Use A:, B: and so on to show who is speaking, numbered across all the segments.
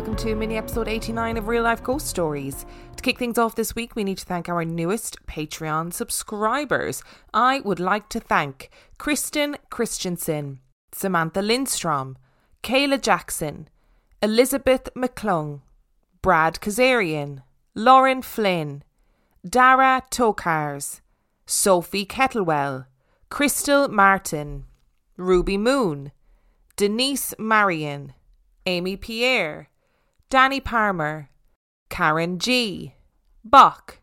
A: welcome to mini episode 89 of Real Life Ghost Stories. To kick things off this week, we need to thank our newest Patreon subscribers. I would like to thank Kristen Christensen, Samantha Lindstrom, Kayla Jackson, Elizabeth McClung, Brad Kazarian, Lauren Flynn, Dara Tokars, Sophie Kettlewell, Crystal Martin, Ruby Moon, Denise Marion, Amy Pierre, Danny Palmer, Karen G, Bach,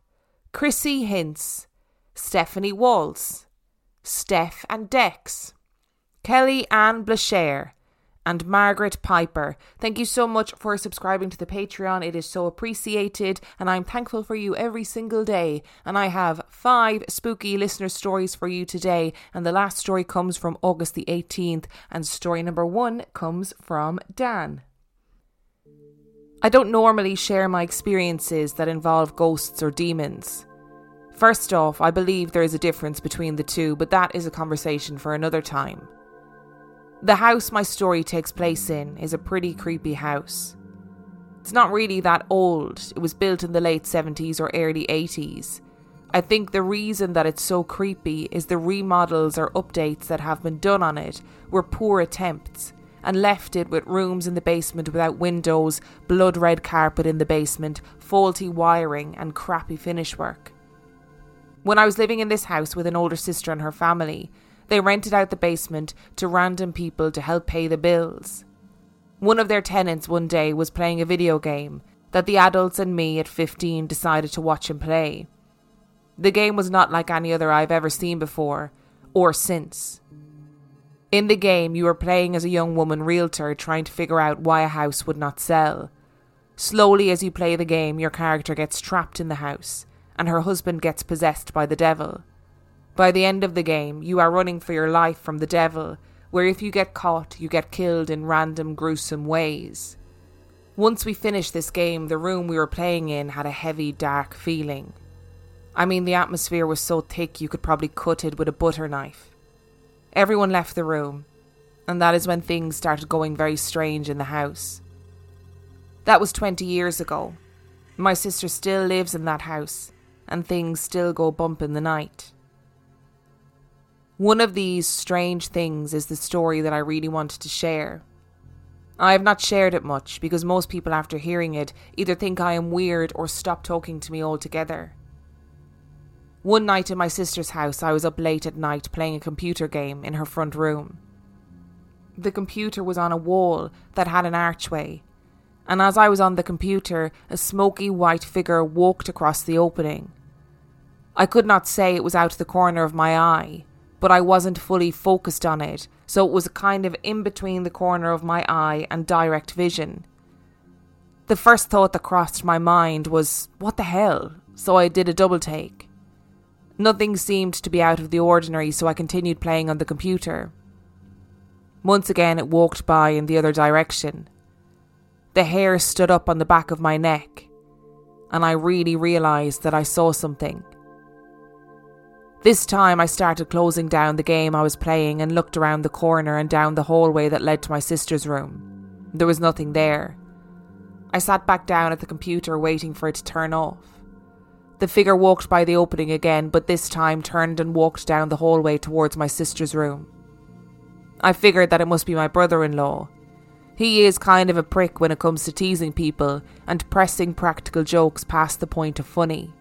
A: Chrissy Hintz, Stephanie Waltz, Steph and Dex, Kelly Ann Blacher, and Margaret Piper. Thank you so much for subscribing to the Patreon. It is so appreciated, and I'm thankful for you every single day. And I have five spooky listener stories for you today. And the last story comes from August the 18th, and story number one comes from Dan. I don't normally share my experiences that involve ghosts or demons. First off, I believe there is a difference between the two, but that is a conversation for another time. The house my story takes place in is a pretty creepy house. It's not really that old, it was built in the late 70s or early 80s. I think the reason that it's so creepy is the remodels or updates that have been done on it were poor attempts and left it with rooms in the basement without windows, blood red carpet in the basement, faulty wiring, and crappy finish work. When I was living in this house with an older sister and her family, they rented out the basement to random people to help pay the bills. One of their tenants one day was playing a video game that the adults and me at 15 decided to watch him play. The game was not like any other I've ever seen before, or since. In the game, you are playing as a young woman realtor trying to figure out why a house would not sell. Slowly, as you play the game, your character gets trapped in the house, and her husband gets possessed by the devil. By the end of the game, you are running for your life from the devil, where if you get caught, you get killed in random gruesome ways. Once we finished this game, the room we were playing in had a heavy, dark feeling. I mean, the atmosphere was so thick you could probably cut it with a butter knife. Everyone left the room, and that is when things started going very strange in the house. That was 20 years ago. My sister still lives in that house, and things still go bump in the night. One of these strange things is the story that I really wanted to share. I have not shared it much because most people, after hearing it, either think I am weird or stop talking to me altogether. One night in my sister's house, I was up late at night playing a computer game in her front room. The computer was on a wall that had an archway, and as I was on the computer, a smoky white figure walked across the opening. I could not say it was out of the corner of my eye, but I wasn't fully focused on it, so it was a kind of in between the corner of my eye and direct vision. The first thought that crossed my mind was, what the hell? So I did a double take. Nothing seemed to be out of the ordinary, so I continued playing on the computer. Once again, it walked by in the other direction. The hair stood up on the back of my neck, and I really realised that I saw something. This time I started closing down the game I was playing and looked around the corner and down the hallway that led to my sister's room. There was nothing there. I sat back down at the computer waiting for it to turn off. The figure walked by the opening again, but this time turned and walked down the hallway towards my sister's room. I figured that it must be my brother in law. He is kind of a prick when it comes to teasing people and pressing practical jokes past the point of funny.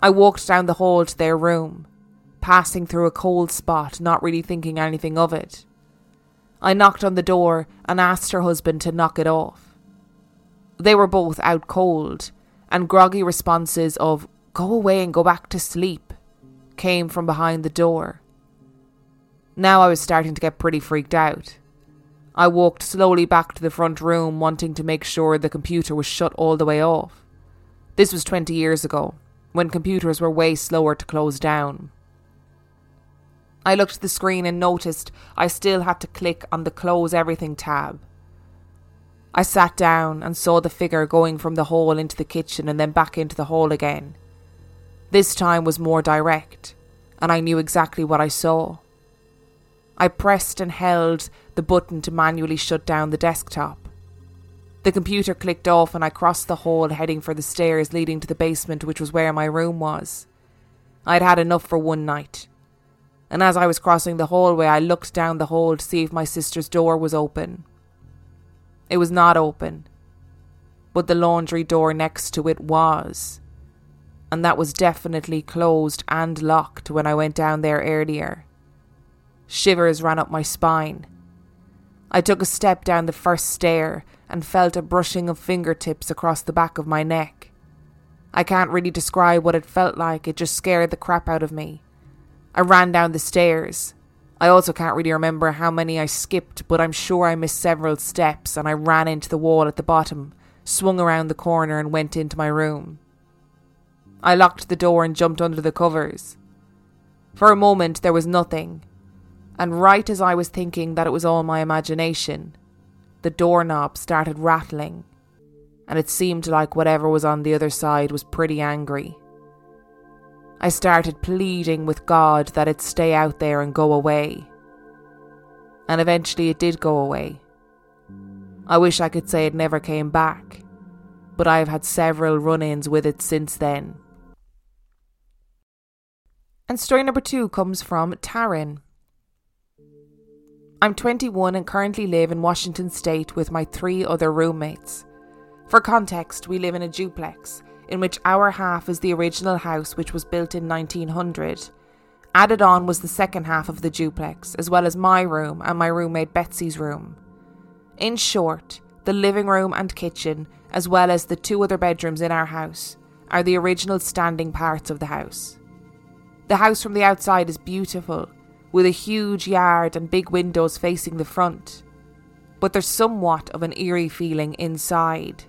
A: I walked down the hall to their room, passing through a cold spot, not really thinking anything of it. I knocked on the door and asked her husband to knock it off. They were both out cold, and groggy responses of, Go away and go back to sleep, came from behind the door. Now I was starting to get pretty freaked out. I walked slowly back to the front room, wanting to make sure the computer was shut all the way off. This was 20 years ago, when computers were way slower to close down. I looked at the screen and noticed I still had to click on the Close Everything tab. I sat down and saw the figure going from the hall into the kitchen and then back into the hall again. This time was more direct, and I knew exactly what I saw. I pressed and held the button to manually shut down the desktop. The computer clicked off and I crossed the hall heading for the stairs leading to the basement, which was where my room was. I'd had enough for one night. And as I was crossing the hallway, I looked down the hall to see if my sister's door was open. It was not open, but the laundry door next to it was. And that was definitely closed and locked when I went down there earlier. Shivers ran up my spine. I took a step down the first stair and felt a brushing of fingertips across the back of my neck. I can't really describe what it felt like, it just scared the crap out of me. I ran down the stairs. I also can't really remember how many I skipped, but I'm sure I missed several steps and I ran into the wall at the bottom, swung around the corner, and went into my room. I locked the door and jumped under the covers. For a moment, there was nothing, and right as I was thinking that it was all my imagination, the doorknob started rattling, and it seemed like whatever was on the other side was pretty angry. I started pleading with God that it stay out there and go away. And eventually it did go away. I wish I could say it never came back, but I have had several run ins with it since then. And story number two comes from Taryn. I'm 21 and currently live in Washington State with my three other roommates. For context, we live in a duplex, in which our half is the original house, which was built in 1900. Added on was the second half of the duplex, as well as my room and my roommate Betsy's room. In short, the living room and kitchen, as well as the two other bedrooms in our house, are the original standing parts of the house. The house from the outside is beautiful, with a huge yard and big windows facing the front. But there's somewhat of an eerie feeling inside.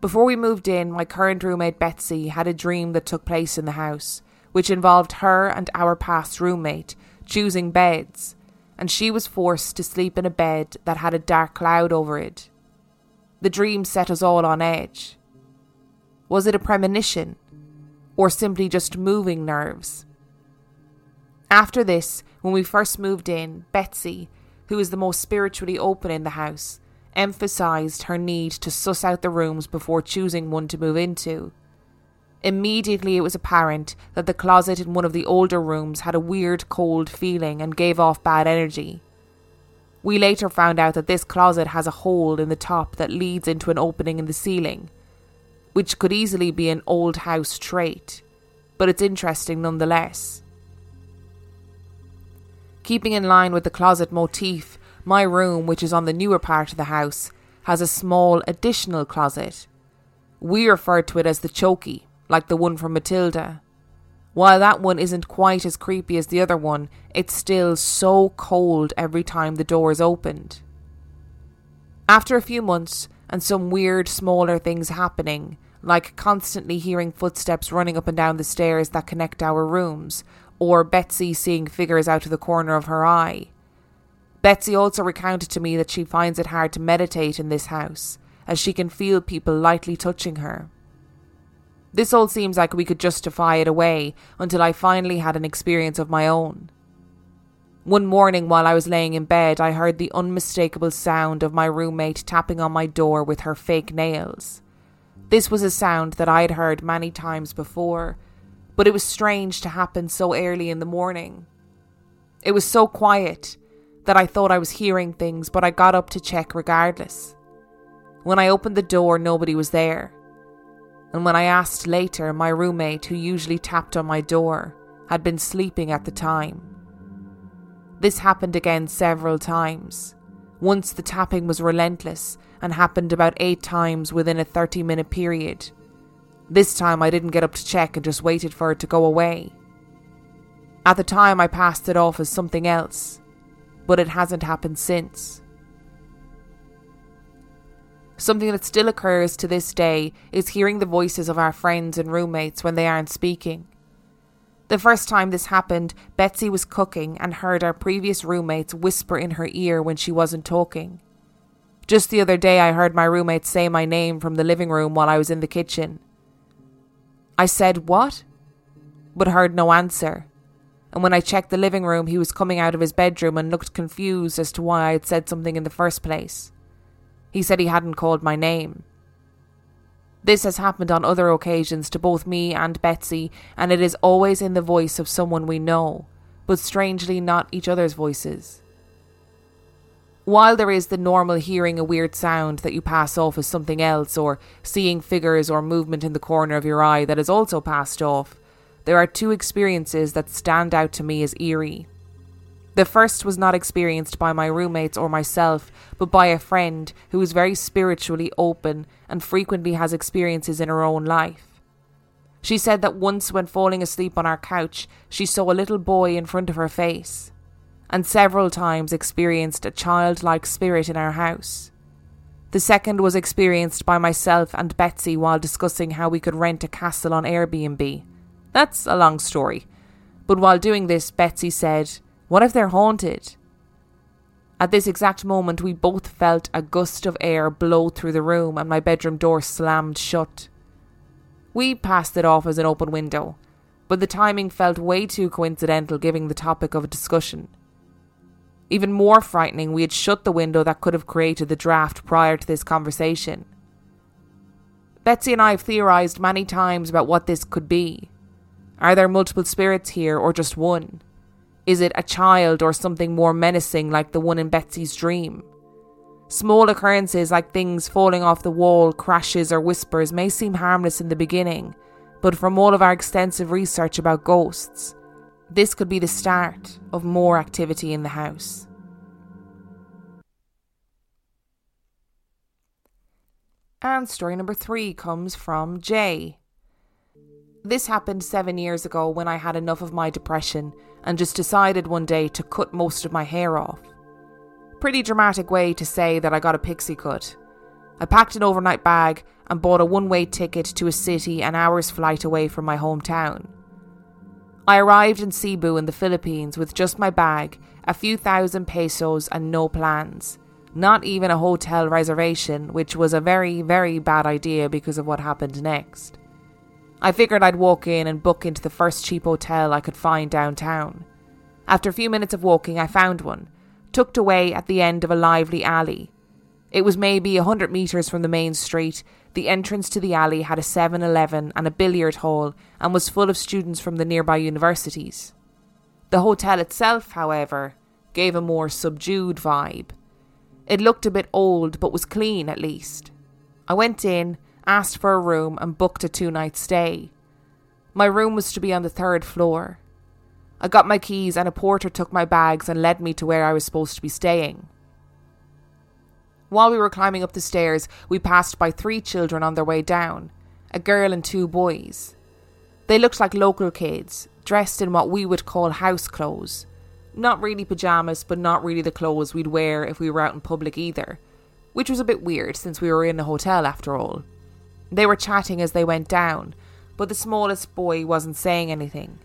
A: Before we moved in, my current roommate Betsy had a dream that took place in the house, which involved her and our past roommate choosing beds, and she was forced to sleep in a bed that had a dark cloud over it. The dream set us all on edge. Was it a premonition? Or simply just moving nerves? After this, when we first moved in, Betsy, who is the most spiritually open in the house, emphasised her need to suss out the rooms before choosing one to move into. Immediately, it was apparent that the closet in one of the older rooms had a weird cold feeling and gave off bad energy. We later found out that this closet has a hole in the top that leads into an opening in the ceiling, which could easily be an old house trait, but it's interesting nonetheless. Keeping in line with the closet motif, my room, which is on the newer part of the house, has a small additional closet. We refer to it as the chokey, like the one from Matilda. While that one isn't quite as creepy as the other one, it's still so cold every time the door is opened. After a few months, and some weird smaller things happening, like constantly hearing footsteps running up and down the stairs that connect our rooms, or Betsy seeing figures out of the corner of her eye. Betsy also recounted to me that she finds it hard to meditate in this house, as she can feel people lightly touching her. This all seems like we could justify it away until I finally had an experience of my own. One morning while I was laying in bed, I heard the unmistakable sound of my roommate tapping on my door with her fake nails. This was a sound that I had heard many times before, but it was strange to happen so early in the morning. It was so quiet that I thought I was hearing things, but I got up to check regardless. When I opened the door, nobody was there. And when I asked later, my roommate, who usually tapped on my door, had been sleeping at the time. This happened again several times. Once the tapping was relentless and happened about eight times within a 30 minute period, this time I didn't get up to check and just waited for it to go away. At the time, I passed it off as something else, but it hasn't happened since. Something that still occurs to this day is hearing the voices of our friends and roommates when they aren't speaking. The first time this happened, Betsy was cooking and heard our previous roommates whisper in her ear when she wasn't talking. Just the other day, I heard my roommate say my name from the living room while I was in the kitchen. I said, What? but heard no answer. And when I checked the living room, he was coming out of his bedroom and looked confused as to why I had said something in the first place. He said he hadn't called my name. This has happened on other occasions to both me and Betsy, and it is always in the voice of someone we know, but strangely not each other's voices. While there is the normal hearing a weird sound that you pass off as something else, or seeing figures or movement in the corner of your eye that is also passed off, there are two experiences that stand out to me as eerie. The first was not experienced by my roommates or myself, but by a friend who is very spiritually open and frequently has experiences in her own life. She said that once, when falling asleep on our couch, she saw a little boy in front of her face, and several times experienced a childlike spirit in our house. The second was experienced by myself and Betsy while discussing how we could rent a castle on Airbnb. That's a long story. But while doing this, Betsy said, what if they're haunted? At this exact moment, we both felt a gust of air blow through the room and my bedroom door slammed shut. We passed it off as an open window, but the timing felt way too coincidental given the topic of discussion. Even more frightening, we had shut the window that could have created the draft prior to this conversation. Betsy and I have theorised many times about what this could be. Are there multiple spirits here or just one? Is it a child or something more menacing like the one in Betsy's dream? Small occurrences like things falling off the wall, crashes, or whispers may seem harmless in the beginning, but from all of our extensive research about ghosts, this could be the start of more activity in the house. And story number three comes from Jay. This happened seven years ago when I had enough of my depression and just decided one day to cut most of my hair off. Pretty dramatic way to say that I got a pixie cut. I packed an overnight bag and bought a one way ticket to a city an hour's flight away from my hometown. I arrived in Cebu in the Philippines with just my bag, a few thousand pesos, and no plans. Not even a hotel reservation, which was a very, very bad idea because of what happened next. I figured I'd walk in and book into the first cheap hotel I could find downtown. After a few minutes of walking, I found one, tucked away at the end of a lively alley. It was maybe a hundred metres from the main street. The entrance to the alley had a 7 Eleven and a billiard hall and was full of students from the nearby universities. The hotel itself, however, gave a more subdued vibe. It looked a bit old, but was clean at least. I went in asked for a room, and booked a two night stay. My room was to be on the third floor. I got my keys, and a porter took my bags and led me to where I was supposed to be staying. While we were climbing up the stairs, we passed by three children on their way down a girl and two boys. They looked like local kids, dressed in what we would call house clothes. Not really pyjamas, but not really the clothes we'd wear if we were out in public either, which was a bit weird since we were in a hotel after all. They were chatting as they went down, but the smallest boy wasn't saying anything.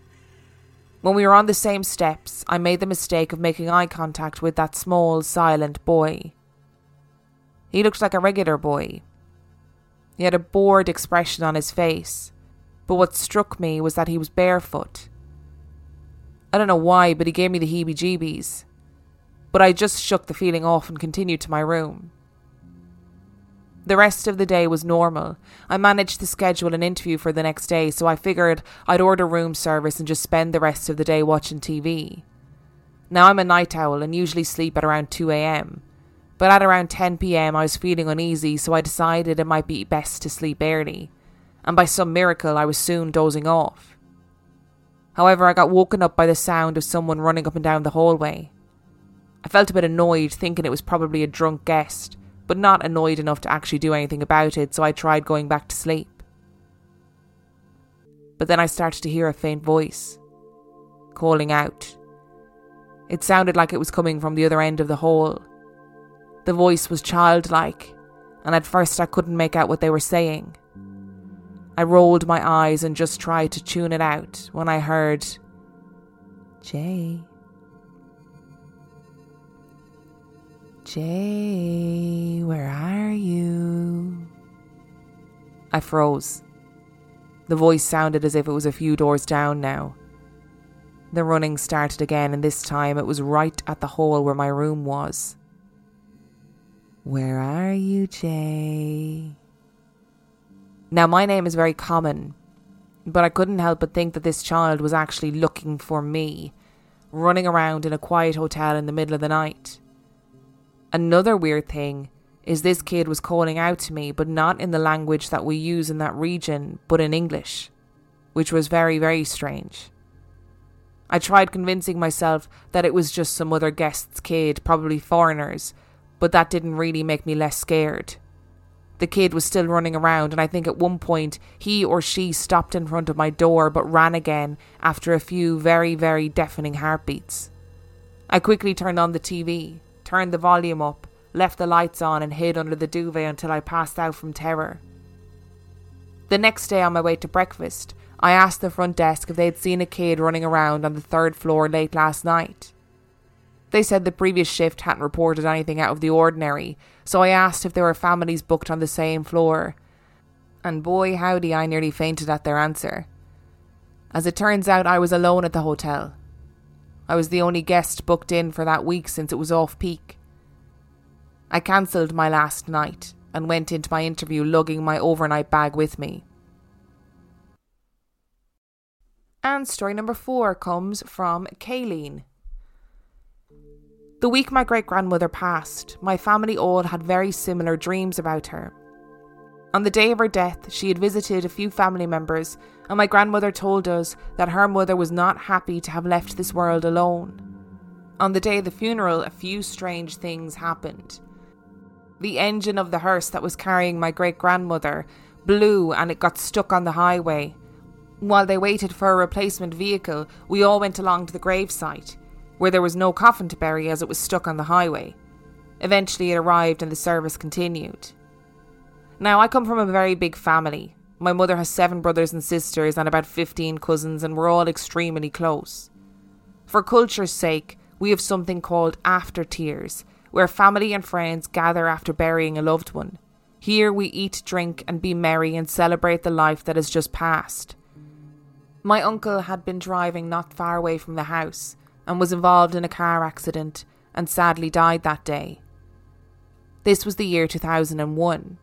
A: When we were on the same steps, I made the mistake of making eye contact with that small, silent boy. He looked like a regular boy. He had a bored expression on his face, but what struck me was that he was barefoot. I don't know why, but he gave me the heebie jeebies. But I just shook the feeling off and continued to my room. The rest of the day was normal. I managed to schedule an interview for the next day, so I figured I'd order room service and just spend the rest of the day watching TV. Now I'm a night owl and usually sleep at around 2 am. But at around 10 pm, I was feeling uneasy, so I decided it might be best to sleep early. And by some miracle, I was soon dozing off. However, I got woken up by the sound of someone running up and down the hallway. I felt a bit annoyed, thinking it was probably a drunk guest but not annoyed enough to actually do anything about it, so I tried going back to sleep. But then I started to hear a faint voice calling out. It sounded like it was coming from the other end of the hall. The voice was childlike, and at first I couldn't make out what they were saying. I rolled my eyes and just tried to tune it out when I heard, Jay. Jay, where are you? I froze. The voice sounded as if it was a few doors down now. The running started again, and this time it was right at the hole where my room was. Where are you, Jay? Now, my name is very common, but I couldn't help but think that this child was actually looking for me, running around in a quiet hotel in the middle of the night. Another weird thing is this kid was calling out to me, but not in the language that we use in that region, but in English, which was very, very strange. I tried convincing myself that it was just some other guest's kid, probably foreigners, but that didn't really make me less scared. The kid was still running around, and I think at one point he or she stopped in front of my door but ran again after a few very, very deafening heartbeats. I quickly turned on the TV, turned the volume up, left the lights on, and hid under the duvet until I passed out from terror. The next day on my way to breakfast, I asked the front desk if they'd seen a kid running around on the third floor late last night. They said the previous shift hadn't reported anything out of the ordinary, so I asked if there were families booked on the same floor. And boy, howdy, I nearly fainted at their answer. As it turns out, I was alone at the hotel. I was the only guest booked in for that week since it was off peak. I cancelled my last night and went into my interview lugging my overnight bag with me. And story number four comes from Kayleen. The week my great grandmother passed, my family all had very similar dreams about her. On the day of her death, she had visited a few family members, and my grandmother told us that her mother was not happy to have left this world alone. On the day of the funeral, a few strange things happened. The engine of the hearse that was carrying my great grandmother blew and it got stuck on the highway. While they waited for a replacement vehicle, we all went along to the gravesite where there was no coffin to bury as it was stuck on the highway. Eventually, it arrived and the service continued. Now, I come from a very big family. My mother has seven brothers and sisters and about 15 cousins, and we're all extremely close. For culture's sake, we have something called after tears, where family and friends gather after burying a loved one. Here we eat, drink, and be merry and celebrate the life that has just passed. My uncle had been driving not far away from the house and was involved in a car accident and sadly died that day. This was the year 2001.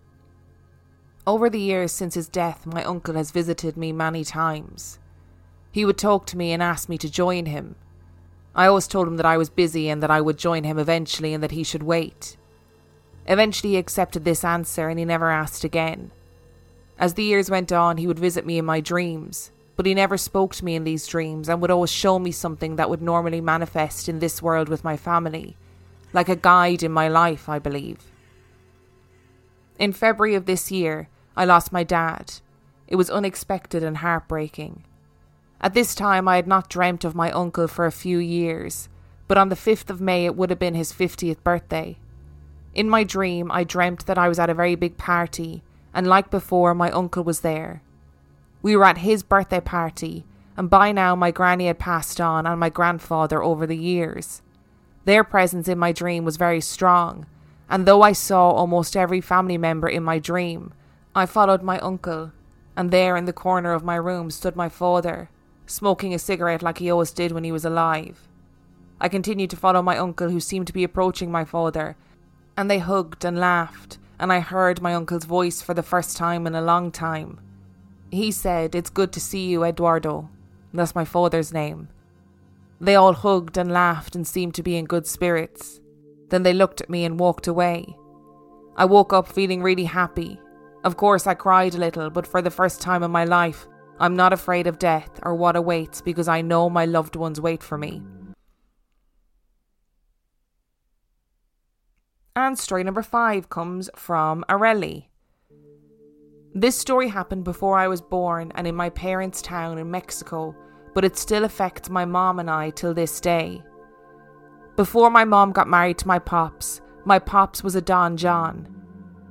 A: Over the years since his death, my uncle has visited me many times. He would talk to me and ask me to join him. I always told him that I was busy and that I would join him eventually and that he should wait. Eventually, he accepted this answer and he never asked again. As the years went on, he would visit me in my dreams, but he never spoke to me in these dreams and would always show me something that would normally manifest in this world with my family, like a guide in my life, I believe. In February of this year, I lost my dad. It was unexpected and heartbreaking. At this time, I had not dreamt of my uncle for a few years, but on the 5th of May, it would have been his 50th birthday. In my dream, I dreamt that I was at a very big party, and like before, my uncle was there. We were at his birthday party, and by now my granny had passed on and my grandfather over the years. Their presence in my dream was very strong, and though I saw almost every family member in my dream, I followed my uncle, and there in the corner of my room stood my father, smoking a cigarette like he always did when he was alive. I continued to follow my uncle, who seemed to be approaching my father, and they hugged and laughed, and I heard my uncle's voice for the first time in a long time. He said, It's good to see you, Eduardo. That's my father's name. They all hugged and laughed and seemed to be in good spirits. Then they looked at me and walked away. I woke up feeling really happy. Of course, I cried a little, but for the first time in my life, I'm not afraid of death or what awaits because I know my loved ones wait for me. And story number five comes from Areli. This story happened before I was born and in my parents' town in Mexico, but it still affects my mom and I till this day. Before my mom got married to my pops, my pops was a Don John.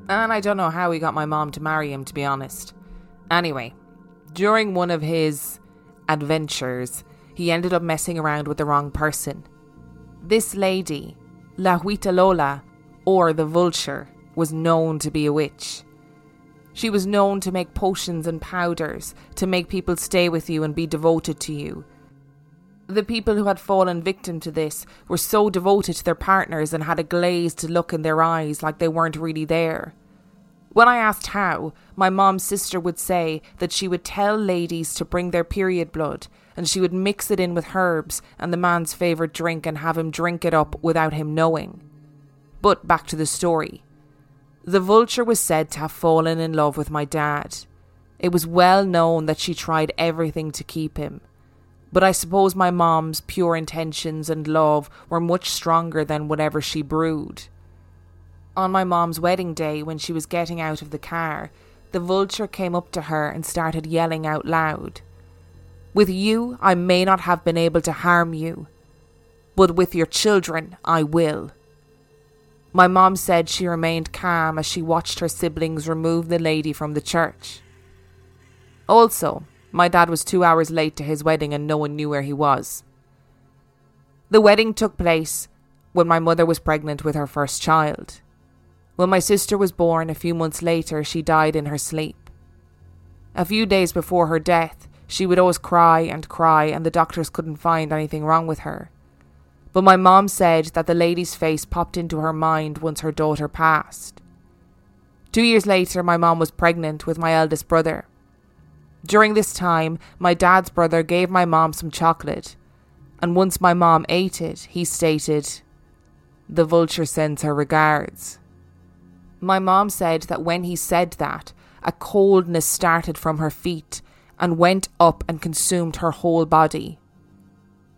A: And I don't know how he got my mom to marry him, to be honest. Anyway, during one of his adventures, he ended up messing around with the wrong person. This lady, La Huitalola, or the Vulture, was known to be a witch. She was known to make potions and powders to make people stay with you and be devoted to you. The people who had fallen victim to this were so devoted to their partners and had a glazed look in their eyes like they weren't really there. When I asked how, my mom's sister would say that she would tell ladies to bring their period blood and she would mix it in with herbs and the man's favourite drink and have him drink it up without him knowing. But back to the story. The vulture was said to have fallen in love with my dad. It was well known that she tried everything to keep him. But I suppose my mom's pure intentions and love were much stronger than whatever she brewed. On my mom's wedding day, when she was getting out of the car, the vulture came up to her and started yelling out loud. With you, I may not have been able to harm you, but with your children, I will. My mom said she remained calm as she watched her siblings remove the lady from the church. Also, my dad was two hours late to his wedding and no one knew where he was. The wedding took place when my mother was pregnant with her first child. When my sister was born a few months later, she died in her sleep. A few days before her death, she would always cry and cry, and the doctors couldn't find anything wrong with her. But my mom said that the lady's face popped into her mind once her daughter passed. Two years later, my mom was pregnant with my eldest brother. During this time, my dad's brother gave my mom some chocolate, and once my mom ate it, he stated, The vulture sends her regards. My mom said that when he said that, a coldness started from her feet and went up and consumed her whole body.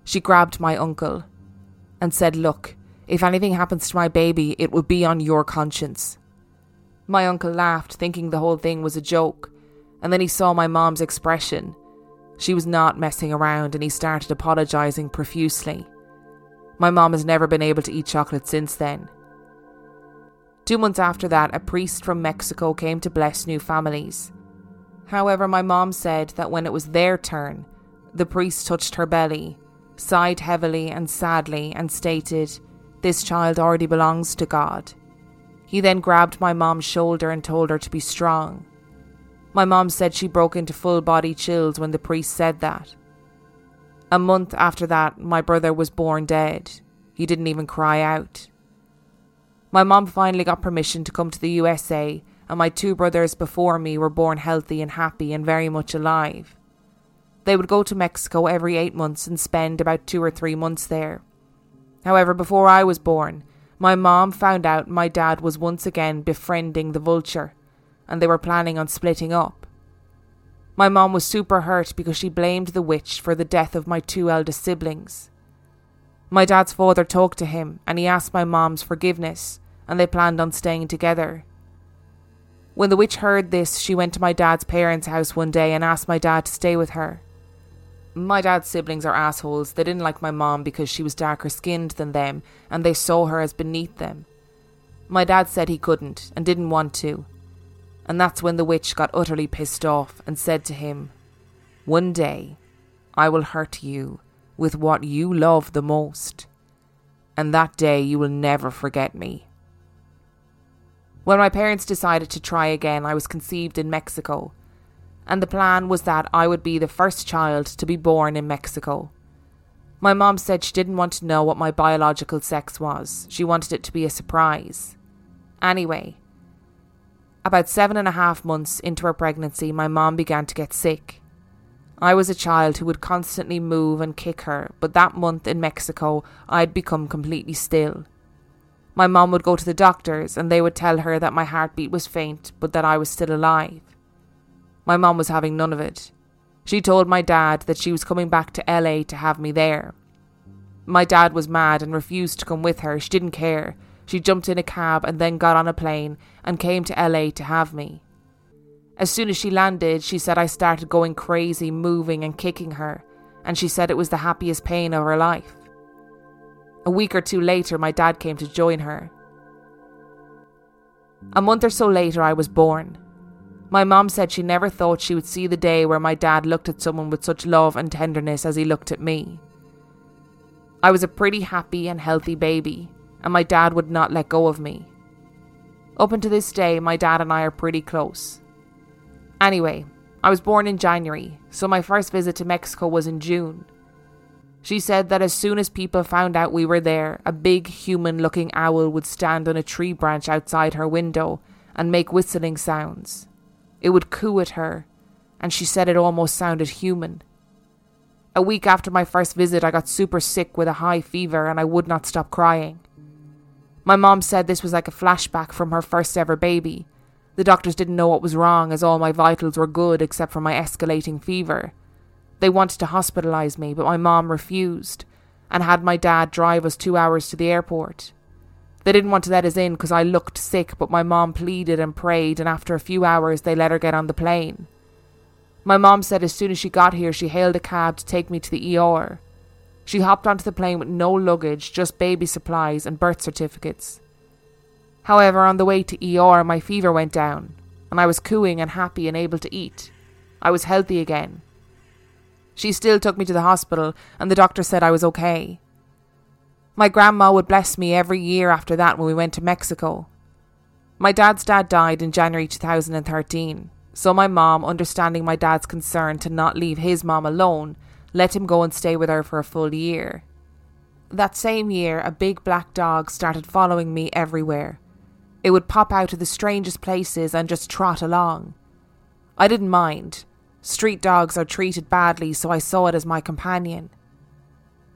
A: She grabbed my uncle and said, Look, if anything happens to my baby, it will be on your conscience. My uncle laughed, thinking the whole thing was a joke, and then he saw my mom's expression. She was not messing around, and he started apologising profusely. My mom has never been able to eat chocolate since then. Two months after that, a priest from Mexico came to bless new families. However, my mom said that when it was their turn, the priest touched her belly sighed heavily and sadly, and stated, This child already belongs to God. He then grabbed my mom's shoulder and told her to be strong. My mom said she broke into full body chills when the priest said that. A month after that, my brother was born dead. He didn't even cry out. My mom finally got permission to come to the USA, and my two brothers before me were born healthy and happy and very much alive. They would go to Mexico every eight months and spend about two or three months there. However, before I was born, my mom found out my dad was once again befriending the vulture, and they were planning on splitting up. My mom was super hurt because she blamed the witch for the death of my two eldest siblings. My dad's father talked to him and he asked my mom's forgiveness, and they planned on staying together. When the witch heard this, she went to my dad's parents' house one day and asked my dad to stay with her. My dad's siblings are assholes. They didn't like my mom because she was darker skinned than them and they saw her as beneath them. My dad said he couldn't and didn't want to. And that's when the witch got utterly pissed off and said to him, One day I will hurt you with what you love the most, and that day you will never forget me. When my parents decided to try again, I was conceived in Mexico and the plan was that I would be the first child to be born in Mexico. My mom said she didn't want to know what my biological sex was, she wanted it to be a surprise. Anyway, about seven and a half months into her pregnancy, my mom began to get sick. I was a child who would constantly move and kick her, but that month in Mexico, I'd become completely still. My mom would go to the doctors and they would tell her that my heartbeat was faint, but that I was still alive. My mom was having none of it. She told my dad that she was coming back to LA to have me there. My dad was mad and refused to come with her. She didn't care. She jumped in a cab and then got on a plane and came to LA to have me. As soon as she landed, she said I started going crazy, moving and kicking her, and she said it was the happiest pain of her life. A week or two later, my dad came to join her. A month or so later, I was born. My mom said she never thought she would see the day where my dad looked at someone with such love and tenderness as he looked at me. I was a pretty happy and healthy baby, and my dad would not let go of me. Up until this day, my dad and I are pretty close. Anyway, I was born in January, so my first visit to Mexico was in June. She said that as soon as people found out we were there, a big human looking owl would stand on a tree branch outside her window and make whistling sounds. It would coo at her, and she said it almost sounded human. A week after my first visit, I got super sick with a high fever and I would not stop crying. My mom said this was like a flashback from her first ever baby. The doctors didn't know what was wrong as all my vitals were good except for my escalating fever. They wanted to hospitalise me, but my mom refused and had my dad drive us two hours to the airport. They didn't want to let us in because I looked sick, but my mom pleaded and prayed, and after a few hours, they let her get on the plane. My mom said as soon as she got here, she hailed a cab to take me to the ER. She hopped onto the plane with no luggage, just baby supplies and birth certificates. However, on the way to ER, my fever went down, and I was cooing and happy and able to eat. I was healthy again. She still took me to the hospital, and the doctor said I was okay. My grandma would bless me every year after that when we went to Mexico. My dad's dad died in January 2013, so my mom, understanding my dad's concern to not leave his mom alone, let him go and stay with her for a full year. That same year, a big black dog started following me everywhere. It would pop out of the strangest places and just trot along. I didn't mind. Street dogs are treated badly, so I saw it as my companion.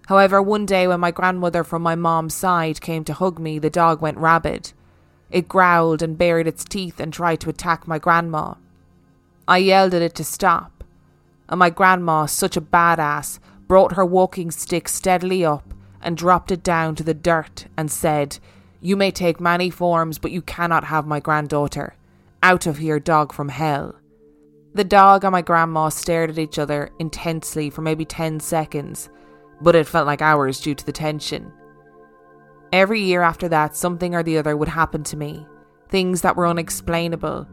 A: However, one day when my grandmother from my mom's side came to hug me, the dog went rabid. It growled and bared its teeth and tried to attack my grandma. I yelled at it to stop, and my grandma, such a badass, brought her walking stick steadily up and dropped it down to the dirt and said, You may take many forms, but you cannot have my granddaughter. Out of here, dog from hell. The dog and my grandma stared at each other intensely for maybe 10 seconds, but it felt like hours due to the tension. Every year after that, something or the other would happen to me, things that were unexplainable,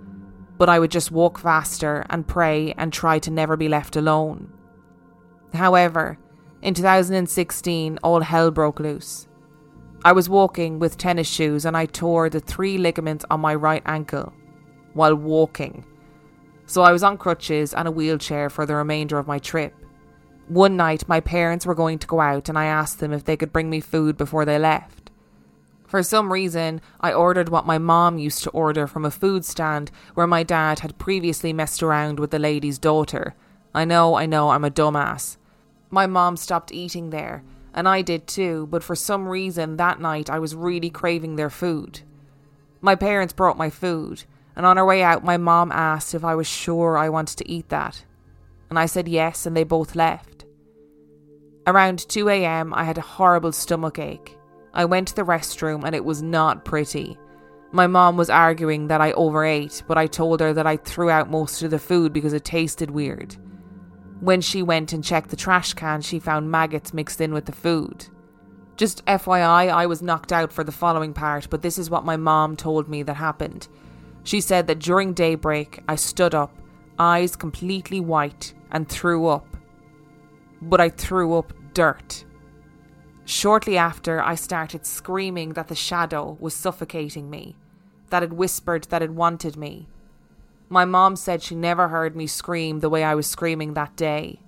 A: but I would just walk faster and pray and try to never be left alone. However, in 2016, all hell broke loose. I was walking with tennis shoes and I tore the three ligaments on my right ankle while walking so I was on crutches and a wheelchair for the remainder of my trip. One night, my parents were going to go out, and I asked them if they could bring me food before they left. For some reason, I ordered what my mom used to order from a food stand where my dad had previously messed around with the lady's daughter. I know, I know, I'm a dumbass. My mom stopped eating there, and I did too, but for some reason that night I was really craving their food. My parents brought my food, and on our way out, my mom asked if I was sure I wanted to eat that. And I said yes, and they both left. Around 2 am, I had a horrible stomach ache. I went to the restroom, and it was not pretty. My mom was arguing that I overate, but I told her that I threw out most of the food because it tasted weird. When she went and checked the trash can, she found maggots mixed in with the food. Just FYI, I was knocked out for the following part, but this is what my mom told me that happened. She said that during daybreak I stood up, eyes completely white, and threw up. But I threw up dirt. Shortly after, I started screaming that the shadow was suffocating me, that it whispered that it wanted me. My mom said she never heard me scream the way I was screaming that day.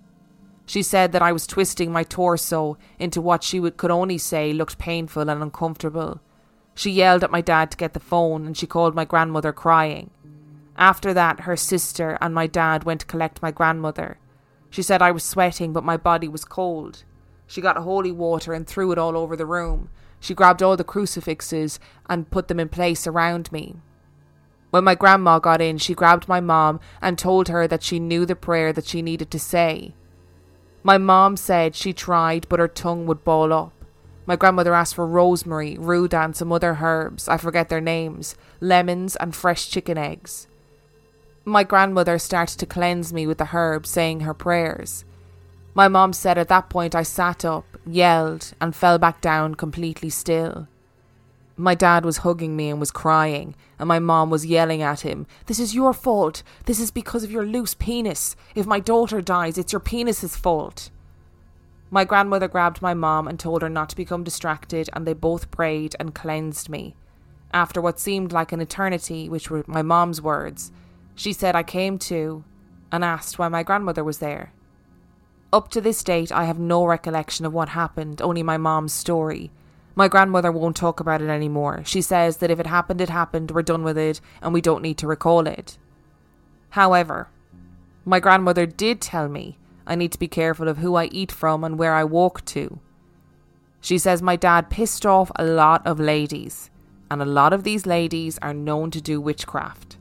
A: She said that I was twisting my torso into what she could only say looked painful and uncomfortable, she yelled at my dad to get the phone and she called my grandmother crying. After that, her sister and my dad went to collect my grandmother. She said I was sweating, but my body was cold. She got holy water and threw it all over the room. She grabbed all the crucifixes and put them in place around me. When my grandma got in, she grabbed my mom and told her that she knew the prayer that she needed to say. My mom said she tried, but her tongue would ball up. My grandmother asked for rosemary, ruda, and some other herbs, I forget their names, lemons, and fresh chicken eggs. My grandmother started to cleanse me with the herbs, saying her prayers. My mom said at that point I sat up, yelled, and fell back down completely still. My dad was hugging me and was crying, and my mom was yelling at him, This is your fault. This is because of your loose penis. If my daughter dies, it's your penis's fault. My grandmother grabbed my mom and told her not to become distracted, and they both prayed and cleansed me. After what seemed like an eternity, which were my mom's words, she said I came to and asked why my grandmother was there. Up to this date, I have no recollection of what happened, only my mom's story. My grandmother won't talk about it anymore. She says that if it happened, it happened, we're done with it, and we don't need to recall it. However, my grandmother did tell me I need to be careful of who I eat from and where I walk to. She says my dad pissed off a lot of ladies, and a lot of these ladies are known to do witchcraft.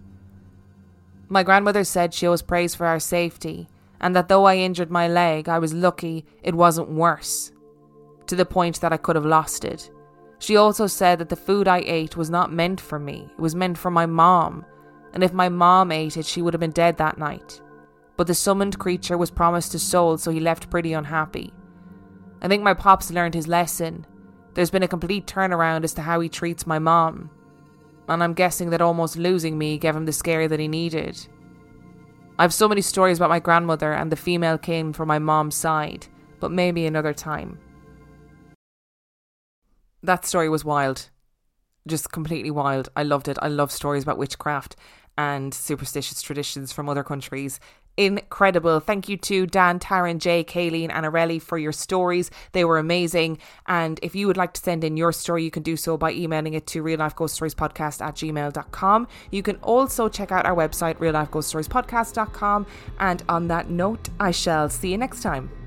A: My grandmother said she always prays for our safety, and that though I injured my leg, I was lucky it wasn't worse, to the point that I could have lost it. She also said that the food I ate was not meant for me, it was meant for my mom, and if my mom ate it, she would have been dead that night. But the summoned creature was promised a soul, so he left pretty unhappy. I think my pops learned his lesson. There's been a complete turnaround as to how he treats my mom, and I'm guessing that almost losing me gave him the scare that he needed. I've so many stories about my grandmother and the female kin from my mom's side, but maybe another time. That story was wild. Just completely wild. I loved it. I love stories about witchcraft and superstitious traditions from other countries incredible. Thank you to Dan, Taryn, Jay, Kayleen, and Areli for your stories. They were amazing. And if you would like to send in your story, you can do so by emailing it to real life ghost stories podcast at gmail.com. You can also check out our website, real life ghost stories podcast.com. And on that note, I shall see you next time.